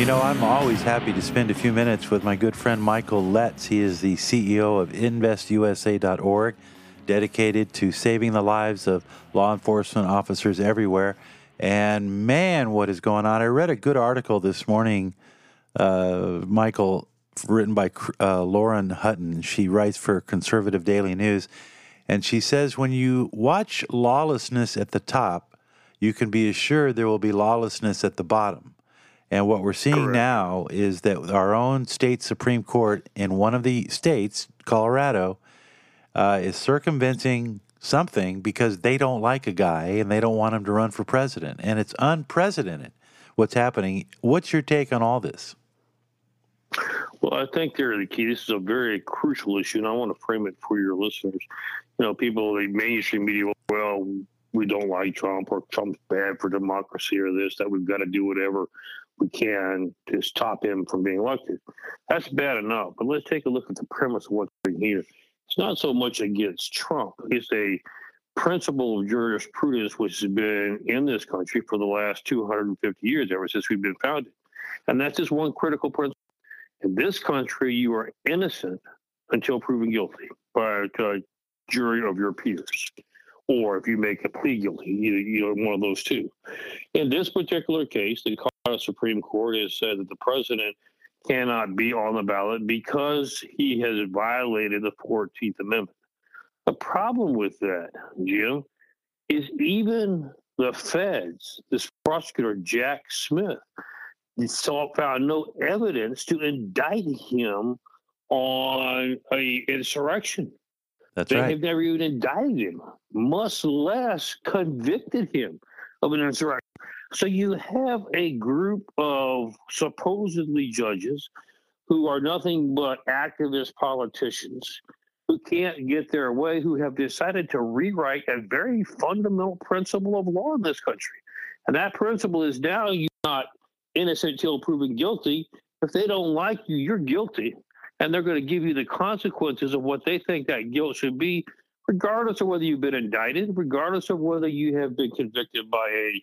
You know, I'm always happy to spend a few minutes with my good friend Michael Letts. He is the CEO of InvestUSA.org, dedicated to saving the lives of law enforcement officers everywhere. And man, what is going on? I read a good article this morning, uh, Michael, written by uh, Lauren Hutton. She writes for Conservative Daily News. And she says, when you watch lawlessness at the top, you can be assured there will be lawlessness at the bottom. And what we're seeing Correct. now is that our own state Supreme Court in one of the states, Colorado, uh, is circumventing something because they don't like a guy and they don't want him to run for president. And it's unprecedented what's happening. What's your take on all this? Well, I think they're the key. This is a very crucial issue, and I want to frame it for your listeners. You know, people, the mainstream media, well, we don't like Trump or Trump's bad for democracy or this, that we've got to do whatever we can to stop him from being elected. That's bad enough. But let's take a look at the premise of what's here. It's not so much against Trump. It's a principle of jurisprudence which has been in this country for the last 250 years, ever since we've been founded. And that's just one critical principle. In this country, you are innocent until proven guilty by a jury of your peers or if you make a plea guilty, you, you know, one of those two. In this particular case, the Supreme Court has said that the president cannot be on the ballot because he has violated the 14th Amendment. The problem with that, Jim, is even the feds, this prosecutor, Jack Smith, saw, found no evidence to indict him on a insurrection. That's they right. have never even indicted him, much less convicted him of an insurrection. So you have a group of supposedly judges who are nothing but activist politicians who can't get their way, who have decided to rewrite a very fundamental principle of law in this country. And that principle is now you're not innocent until proven guilty. If they don't like you, you're guilty and they're going to give you the consequences of what they think that guilt should be, regardless of whether you've been indicted, regardless of whether you have been convicted by a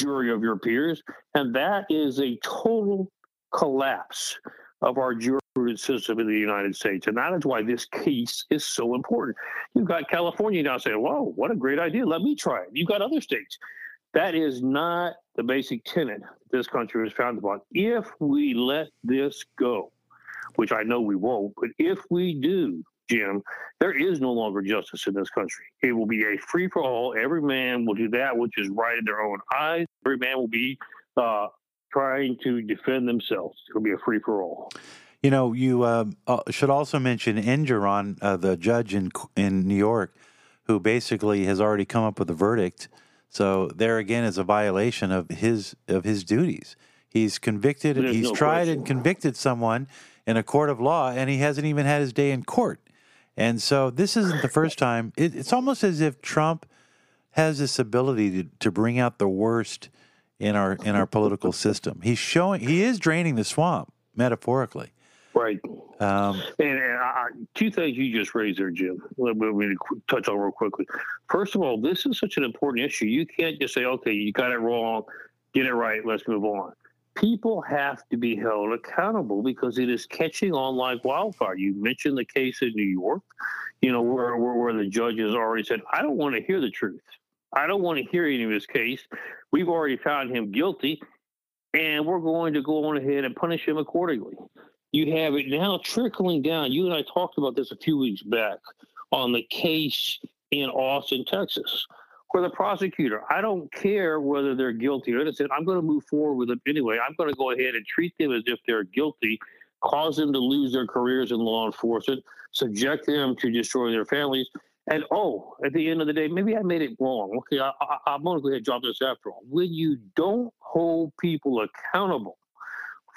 jury of your peers. And that is a total collapse of our jurisprudence system in the United States. And that is why this case is so important. You've got California now saying, whoa, what a great idea. Let me try it. You've got other states. That is not the basic tenet this country was founded upon. If we let this go, which I know we won't. But if we do, Jim, there is no longer justice in this country. It will be a free for all. Every man will do that which is right in their own eyes. Every man will be uh, trying to defend themselves. It'll be a free for all. You know, you uh, uh, should also mention Engoron, uh, the judge in in New York, who basically has already come up with a verdict. So there again is a violation of his of his duties. He's convicted. There's he's no tried question. and convicted someone in a court of law, and he hasn't even had his day in court. And so this isn't the first time. It, it's almost as if Trump has this ability to, to bring out the worst in our in our political system. He's showing he is draining the swamp metaphorically. Right. Um, and, and I, two things you just raised there, Jim. Let me touch on real quickly. First of all, this is such an important issue. You can't just say, "Okay, you got it wrong, get it right, let's move on." People have to be held accountable because it is catching on like wildfire. You mentioned the case in New York, you know, where, where, where the judge has already said, I don't want to hear the truth. I don't want to hear any of his case. We've already found him guilty, and we're going to go on ahead and punish him accordingly. You have it now trickling down. You and I talked about this a few weeks back on the case in Austin, Texas for the prosecutor. I don't care whether they're guilty or innocent. I'm going to move forward with them anyway. I'm going to go ahead and treat them as if they're guilty, cause them to lose their careers in law enforcement, subject them to destroy their families. And oh, at the end of the day, maybe I made it wrong. Okay, I, I, am going to go ahead and drop this after all. When you don't hold people accountable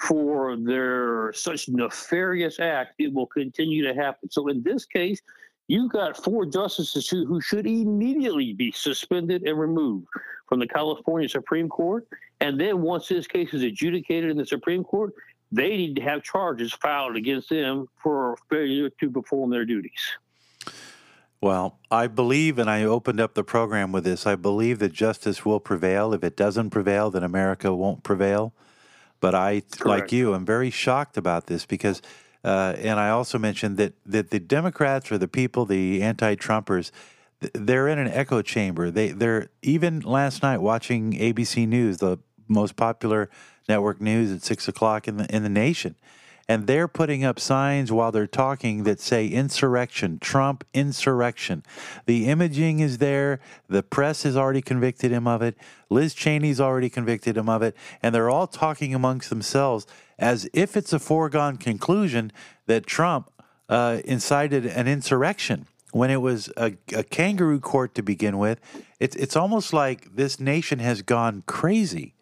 for their such nefarious act, it will continue to happen. So in this case, You've got four justices who, who should immediately be suspended and removed from the California Supreme Court. And then once this case is adjudicated in the Supreme Court, they need to have charges filed against them for failure to perform their duties. Well, I believe, and I opened up the program with this, I believe that justice will prevail. If it doesn't prevail, then America won't prevail. But I, Correct. like you, am very shocked about this because, uh, and I also mentioned that, that the Democrats or the people, the anti Trumpers, they're in an echo chamber. They, they're even last night watching ABC News, the most popular network news at six o'clock in the in the nation and they're putting up signs while they're talking that say insurrection, Trump insurrection. The imaging is there. The press has already convicted him of it. Liz Cheney's already convicted him of it. And they're all talking amongst themselves as if it's a foregone conclusion that Trump uh, incited an insurrection when it was a, a kangaroo court to begin with. It's, it's almost like this nation has gone crazy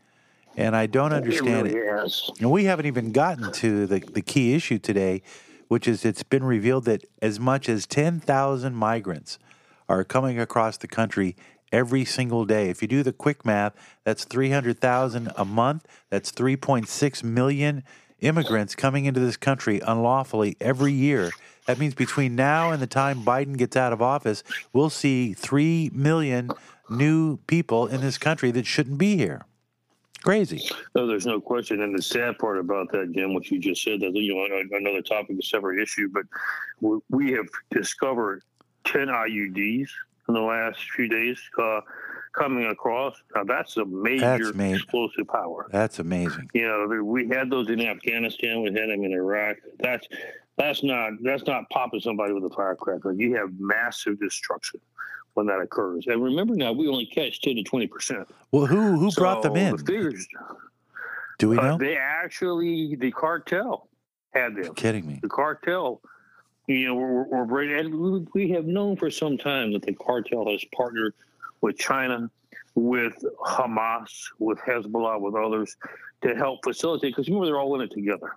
and I don't understand it. Really it. And we haven't even gotten to the, the key issue today, which is it's been revealed that as much as 10,000 migrants are coming across the country every single day. If you do the quick math, that's 300,000 a month. That's 3.6 million immigrants coming into this country unlawfully every year. That means between now and the time Biden gets out of office, we'll see 3 million new people in this country that shouldn't be here. Crazy. No, there's no question. And the sad part about that, Jim, what you just said, that you know, another topic, a separate issue, but we have discovered 10 IUDs in the last few days uh, coming across. Now, that's a major that's explosive power. That's amazing. You know, we had those in Afghanistan, we had them in Iraq. That's that's not that's not popping somebody with a firecracker. You have massive destruction when that occurs. And remember now, we only catch 10 to 20%. Well, who who so brought them in? The figures, Do we uh, know? Uh, they actually, the cartel had them. You're kidding me. The cartel, you know, we're, we're and we have known for some time that the cartel has partnered with China, with Hamas, with Hezbollah, with others to help facilitate, because remember, they're all in it together.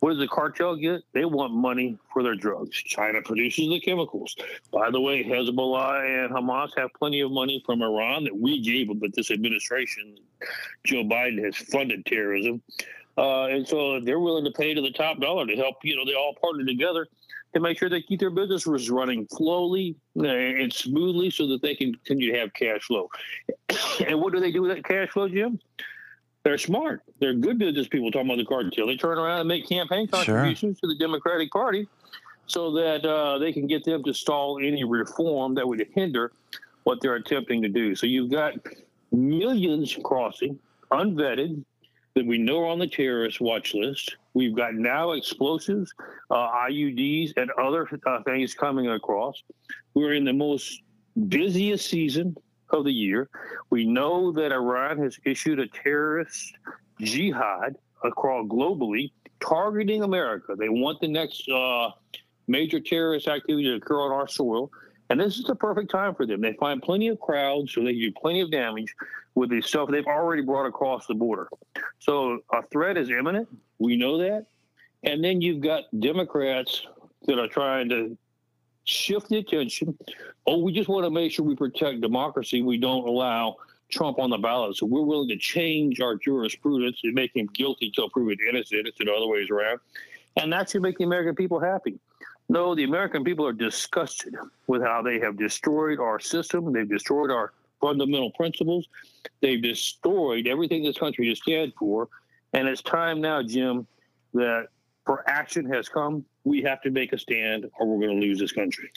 What does the cartel get? They want money for their drugs. China produces the chemicals. By the way, Hezbollah and Hamas have plenty of money from Iran that we gave them, but this administration, Joe Biden, has funded terrorism. Uh, and so they're willing to pay to the top dollar to help, you know, they all partner together to make sure they keep their businesses running slowly and smoothly so that they can continue to have cash flow. and what do they do with that cash flow, Jim? They're smart. They're good business people talking about the cartel. They turn around and make campaign contributions sure. to the Democratic Party so that uh, they can get them to stall any reform that would hinder what they're attempting to do. So you've got millions crossing, unvetted, that we know are on the terrorist watch list. We've got now explosives, uh, IUDs, and other uh, things coming across. We're in the most busiest season of the year. We know that Iran has issued a terrorist jihad across globally targeting America. They want the next uh, major terrorist activity to occur on our soil. And this is the perfect time for them. They find plenty of crowds, so they do plenty of damage with the stuff they've already brought across the border. So a threat is imminent. We know that. And then you've got Democrats that are trying to shift the attention. Oh, we just want to make sure we protect democracy. We don't allow Trump on the ballot. So we're willing to change our jurisprudence and make him guilty to proven innocent instead of other ways around. And that should make the American people happy. No, the American people are disgusted with how they have destroyed our system. They've destroyed our fundamental principles. They've destroyed everything this country has stand for. And it's time now, Jim, that for action has come we have to make a stand or we're going to lose this country.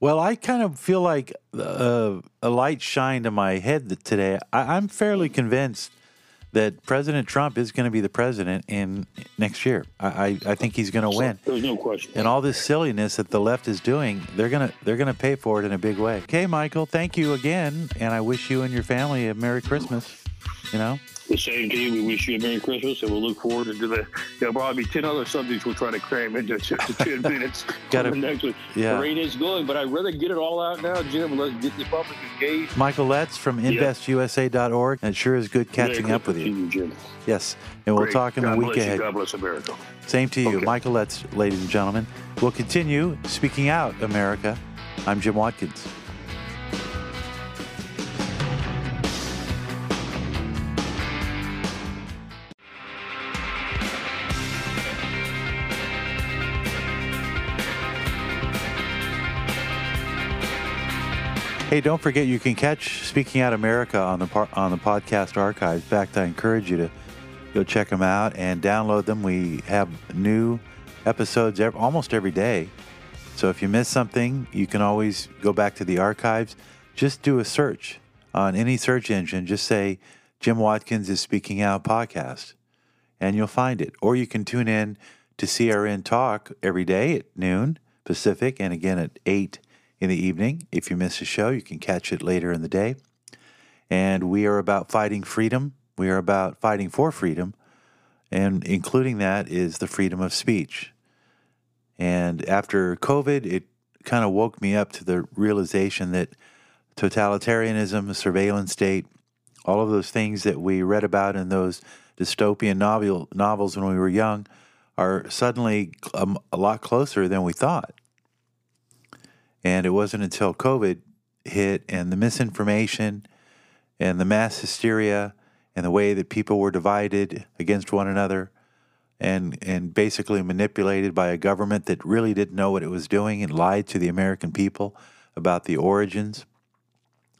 Well, I kind of feel like uh, a light shined in my head today. I, am fairly convinced that President Trump is going to be the president in next year. I, I, I think he's going to win. There's no question. And all this silliness that the left is doing, they're gonna they're gonna pay for it in a big way. Okay, Michael, thank you again, and I wish you and your family a Merry Christmas. You know the same to you. We wish you a Merry Christmas, and we'll look forward to the. There'll probably be ten other subjects we'll try to cram into ten minutes. Got it. Next week. Yeah. The rain is going, but I'd rather get it all out now, Jim. Let's get the public engaged. Michael Letts from InvestUSA.org. It sure is good catching up with you. you Jim. Yes, and we'll Great. talk in God the week ahead. You. God bless America. Same to you, okay. Michael Letts, ladies and gentlemen. We'll continue speaking out, America. I'm Jim Watkins. Hey, don't forget you can catch Speaking Out America on the par- on the podcast archives. In fact, I encourage you to Go check them out and download them. We have new episodes every, almost every day. So if you miss something, you can always go back to the archives. Just do a search on any search engine. Just say Jim Watkins is Speaking Out podcast, and you'll find it. Or you can tune in to CRN Talk every day at noon Pacific and again at 8 in the evening. If you miss a show, you can catch it later in the day. And we are about fighting freedom we are about fighting for freedom, and including that is the freedom of speech. And after COVID, it kind of woke me up to the realization that totalitarianism, surveillance state, all of those things that we read about in those dystopian novel, novels when we were young are suddenly a, um, a lot closer than we thought. And it wasn't until COVID hit and the misinformation and the mass hysteria and the way that people were divided against one another and and basically manipulated by a government that really didn't know what it was doing and lied to the American people about the origins.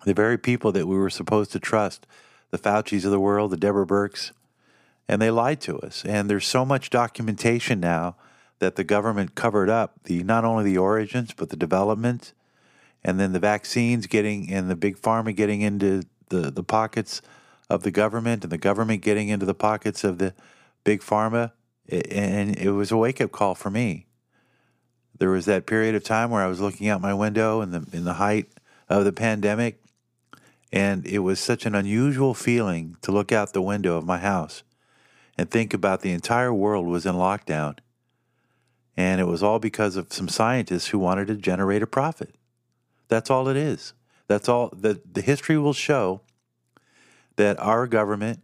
The very people that we were supposed to trust, the Faucis of the world, the Deborah Birx, and they lied to us. And there's so much documentation now that the government covered up the not only the origins but the development and then the vaccines getting and the big pharma getting into the, the pockets of the government and the government getting into the pockets of the big pharma. And it was a wake up call for me. There was that period of time where I was looking out my window in the in the height of the pandemic, and it was such an unusual feeling to look out the window of my house and think about the entire world was in lockdown. And it was all because of some scientists who wanted to generate a profit. That's all it is. That's all the, the history will show that our government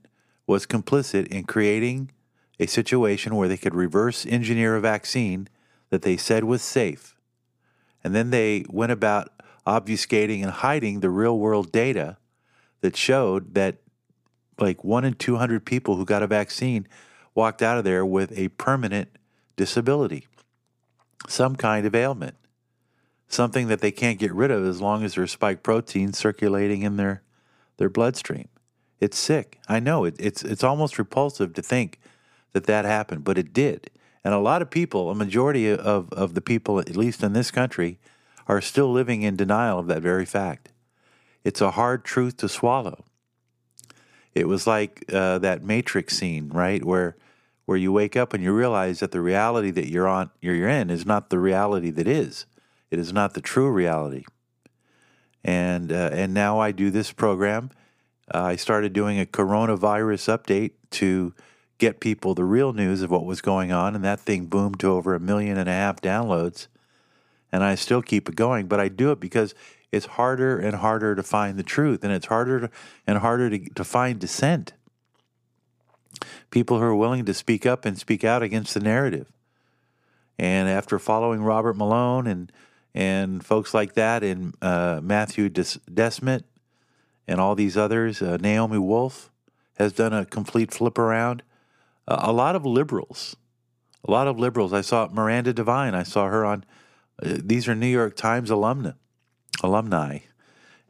was complicit in creating a situation where they could reverse engineer a vaccine that they said was safe. And then they went about obfuscating and hiding the real world data that showed that like one in 200 people who got a vaccine walked out of there with a permanent disability, some kind of ailment, something that they can't get rid of as long as there's spike proteins circulating in their, their bloodstream. It's sick. I know it, it's it's almost repulsive to think that that happened, but it did. And a lot of people, a majority of, of the people, at least in this country, are still living in denial of that very fact. It's a hard truth to swallow. It was like uh, that Matrix scene, right, where where you wake up and you realize that the reality that you're on you're in is not the reality that is. It is not the true reality. And uh, and now I do this program uh, I started doing a coronavirus update to get people the real news of what was going on, and that thing boomed to over a million and a half downloads. And I still keep it going, but I do it because it's harder and harder to find the truth, and it's harder and harder to, to find dissent. People who are willing to speak up and speak out against the narrative. And after following Robert Malone and and folks like that, and uh, Matthew Des- Desmet and all these others. Uh, Naomi Wolf has done a complete flip around. Uh, a lot of liberals, a lot of liberals. I saw Miranda Devine. I saw her on. Uh, these are New York Times alumni, alumni,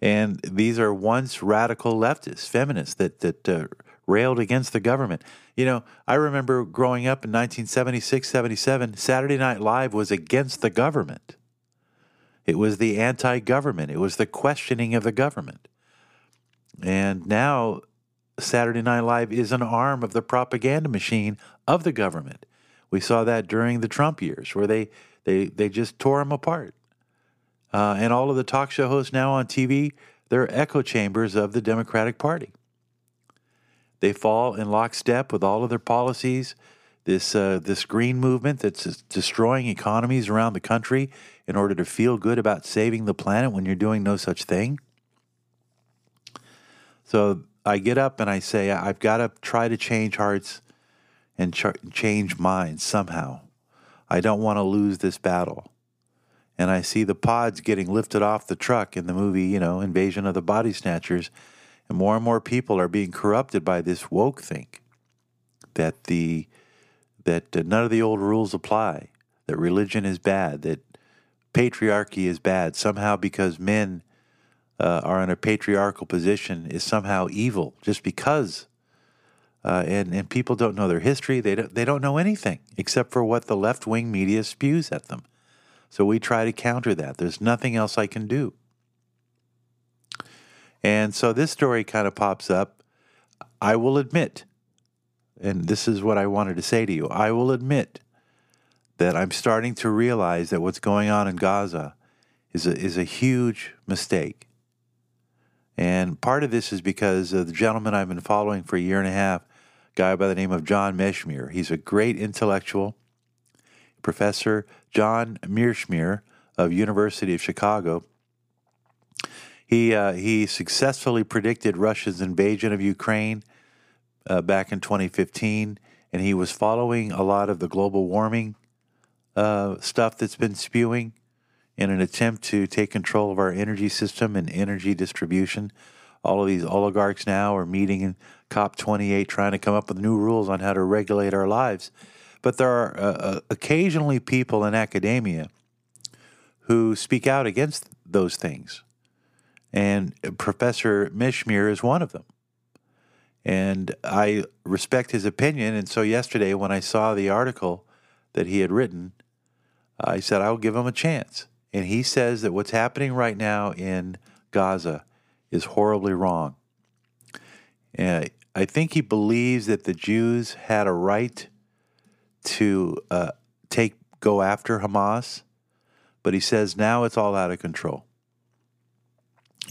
and these are once radical leftists, feminists that that uh, railed against the government. You know, I remember growing up in 1976, 77. Saturday Night Live was against the government. It was the anti-government. It was the questioning of the government. And now Saturday Night Live is an arm of the propaganda machine of the government. We saw that during the Trump years where they, they, they just tore them apart. Uh, and all of the talk show hosts now on TV, they're echo chambers of the Democratic Party. They fall in lockstep with all of their policies. This, uh, this green movement that's destroying economies around the country in order to feel good about saving the planet when you're doing no such thing. So I get up and I say, I've got to try to change hearts and ch- change minds somehow. I don't want to lose this battle. And I see the pods getting lifted off the truck in the movie, you know, Invasion of the Body Snatchers. And more and more people are being corrupted by this woke think that the that none of the old rules apply, that religion is bad, that patriarchy is bad somehow because men uh, are in a patriarchal position is somehow evil just because Uh, and, and people don't know their history. They don't, they don't know anything except for what the left wing media spews at them. So we try to counter that. There's nothing else I can do. And so this story kind of pops up. I will admit, and this is what I wanted to say to you I will admit that I'm starting to realize that what's going on in Gaza is a, is a huge mistake. And part of this is because of the gentleman I've been following for a year and a half, a guy by the name of John Meshmeer. He's a great intellectual, Professor John Mearsheimer of University of Chicago. He, uh, he successfully predicted Russia's invasion of Ukraine uh, back in 2015, and he was following a lot of the global warming uh, stuff that's been spewing in an attempt to take control of our energy system and energy distribution. All of these oligarchs now are meeting in COP28 trying to come up with new rules on how to regulate our lives. But there are uh, uh, occasionally people in academia who speak out against those things. And Professor Meshmeer is one of them. And I respect his opinion. And so yesterday, when I saw the article that he had written, I said, I'll give him a chance. And he says that what's happening right now in Gaza is horribly wrong. And I think he believes that the Jews had a right to uh, take go after Hamas, but he says now it's all out of control.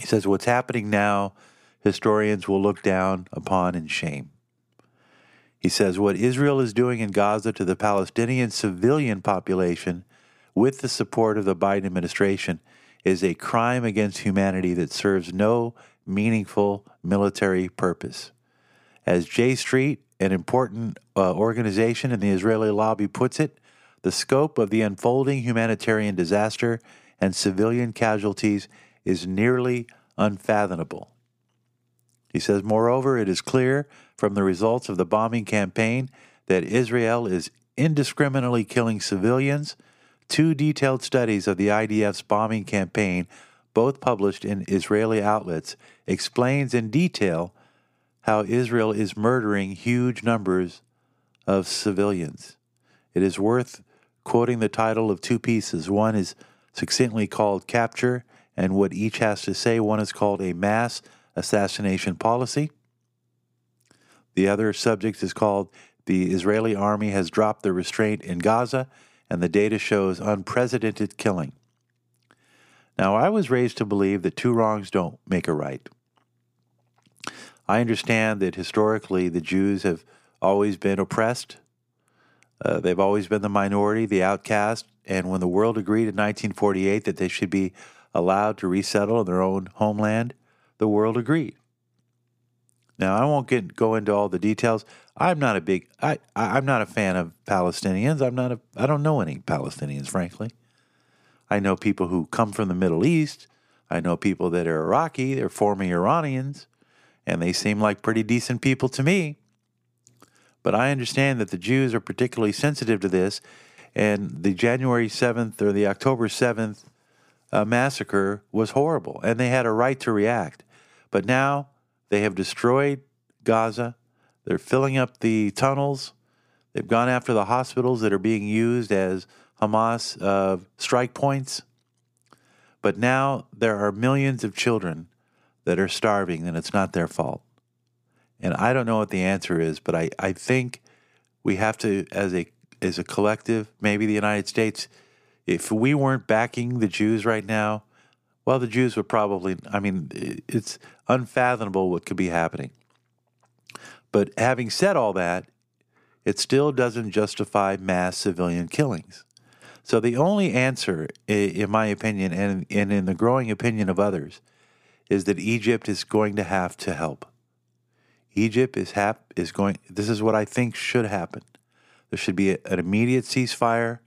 He says what's happening now, historians will look down upon in shame. He says what Israel is doing in Gaza to the Palestinian civilian population with the support of the Biden administration is a crime against humanity that serves no meaningful military purpose. As J Street, an important uh, organization in the Israeli lobby, puts it, the scope of the unfolding humanitarian disaster and civilian casualties is nearly unfathomable. He says, moreover, it is clear from the results of the bombing campaign that Israel is indiscriminately killing civilians two detailed studies of the IDF's bombing campaign, both published in Israeli outlets, explains in detail how Israel is murdering huge numbers of civilians. It is worth quoting the title of two pieces. One is succinctly called Capture, and what each has to say. One is called A Mass Assassination Policy. The other subject is called The Israeli Army Has Dropped the Restraint in Gaza and the data shows unprecedented killing. Now, I was raised to believe that two wrongs don't make a right. I understand that historically the Jews have always been oppressed. Uh, they've always been the minority, the outcast, and when the world agreed in 1948 that they should be allowed to resettle in their own homeland, the world agreed. Now, I won't get go into all the details. I'm not a big I, I am not a fan of Palestinians. I'm not a I don't know any Palestinians, frankly. I know people who come from the Middle East. I know people that are Iraqi, they're former Iranians, and they seem like pretty decent people to me. But I understand that the Jews are particularly sensitive to this, and the January 7th or the October 7th uh, massacre was horrible, and they had a right to react. But now they have destroyed Gaza. They're filling up the tunnels. They've gone after the hospitals that are being used as Hamas uh, strike points. But now there are millions of children that are starving, and it's not their fault. And I don't know what the answer is, but I, I think we have to, as a as a collective, maybe the United States, if we weren't backing the Jews right now, well, the Jews would probably, I mean, it's unfathomable what could be happening. But having said all that, it still doesn't justify mass civilian killings. So the only answer, in my opinion, and, in the growing opinion of others, is that Egypt is going to have to help. Egypt is hap- is going. This is what I think should happen. There should be a, an immediate ceasefire,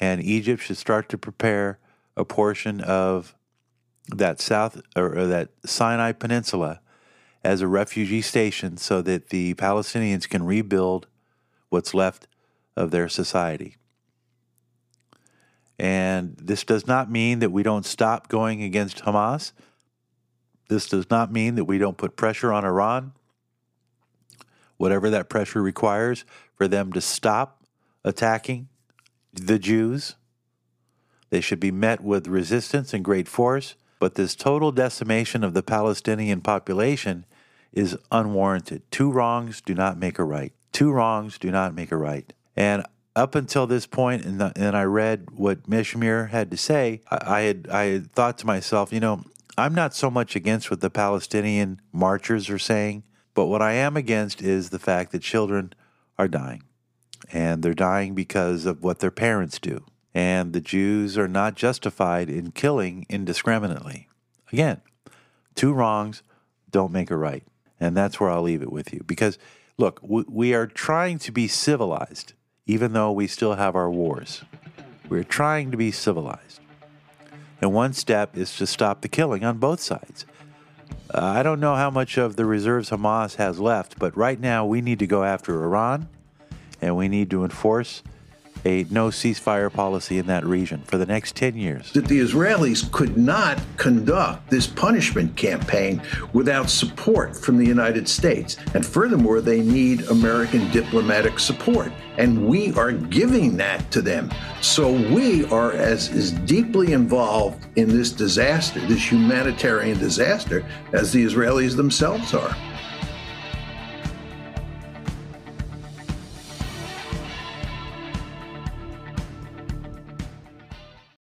and Egypt should start to prepare a portion of that South or, or that Sinai Peninsula as a refugee station so that the Palestinians can rebuild what's left of their society. And this does not mean that we don't stop going against Hamas. This does not mean that we don't put pressure on Iran. whatever that pressure requires for them to stop attacking the Jews. They should be met with resistance and great force. But this total decimation of the Palestinian population is unwarranted. Two wrongs do not make a right. Two wrongs do not make a right. And up until this point, and, and I read what Mishmir had to say, I, I had I had thought to myself, you know, I'm not so much against what the Palestinian marchers are saying, but what I am against is the fact that children are dying. And they're dying because of what their parents do. And the Jews are not justified in killing indiscriminately. Again, two wrongs don't make a right. And that's where I'll leave it with you. Because, look, we are trying to be civilized, even though we still have our wars. We're trying to be civilized. And one step is to stop the killing on both sides. Uh, I don't know how much of the reserves Hamas has left, but right now we need to go after Iran and we need to enforce a no ceasefire policy in that region for the next 10 years. That the Israelis could not conduct this punishment campaign without support from the United States. And furthermore, they need American diplomatic support. And we are giving that to them. So we are as, as deeply involved in this disaster, this humanitarian disaster, as the Israelis themselves are.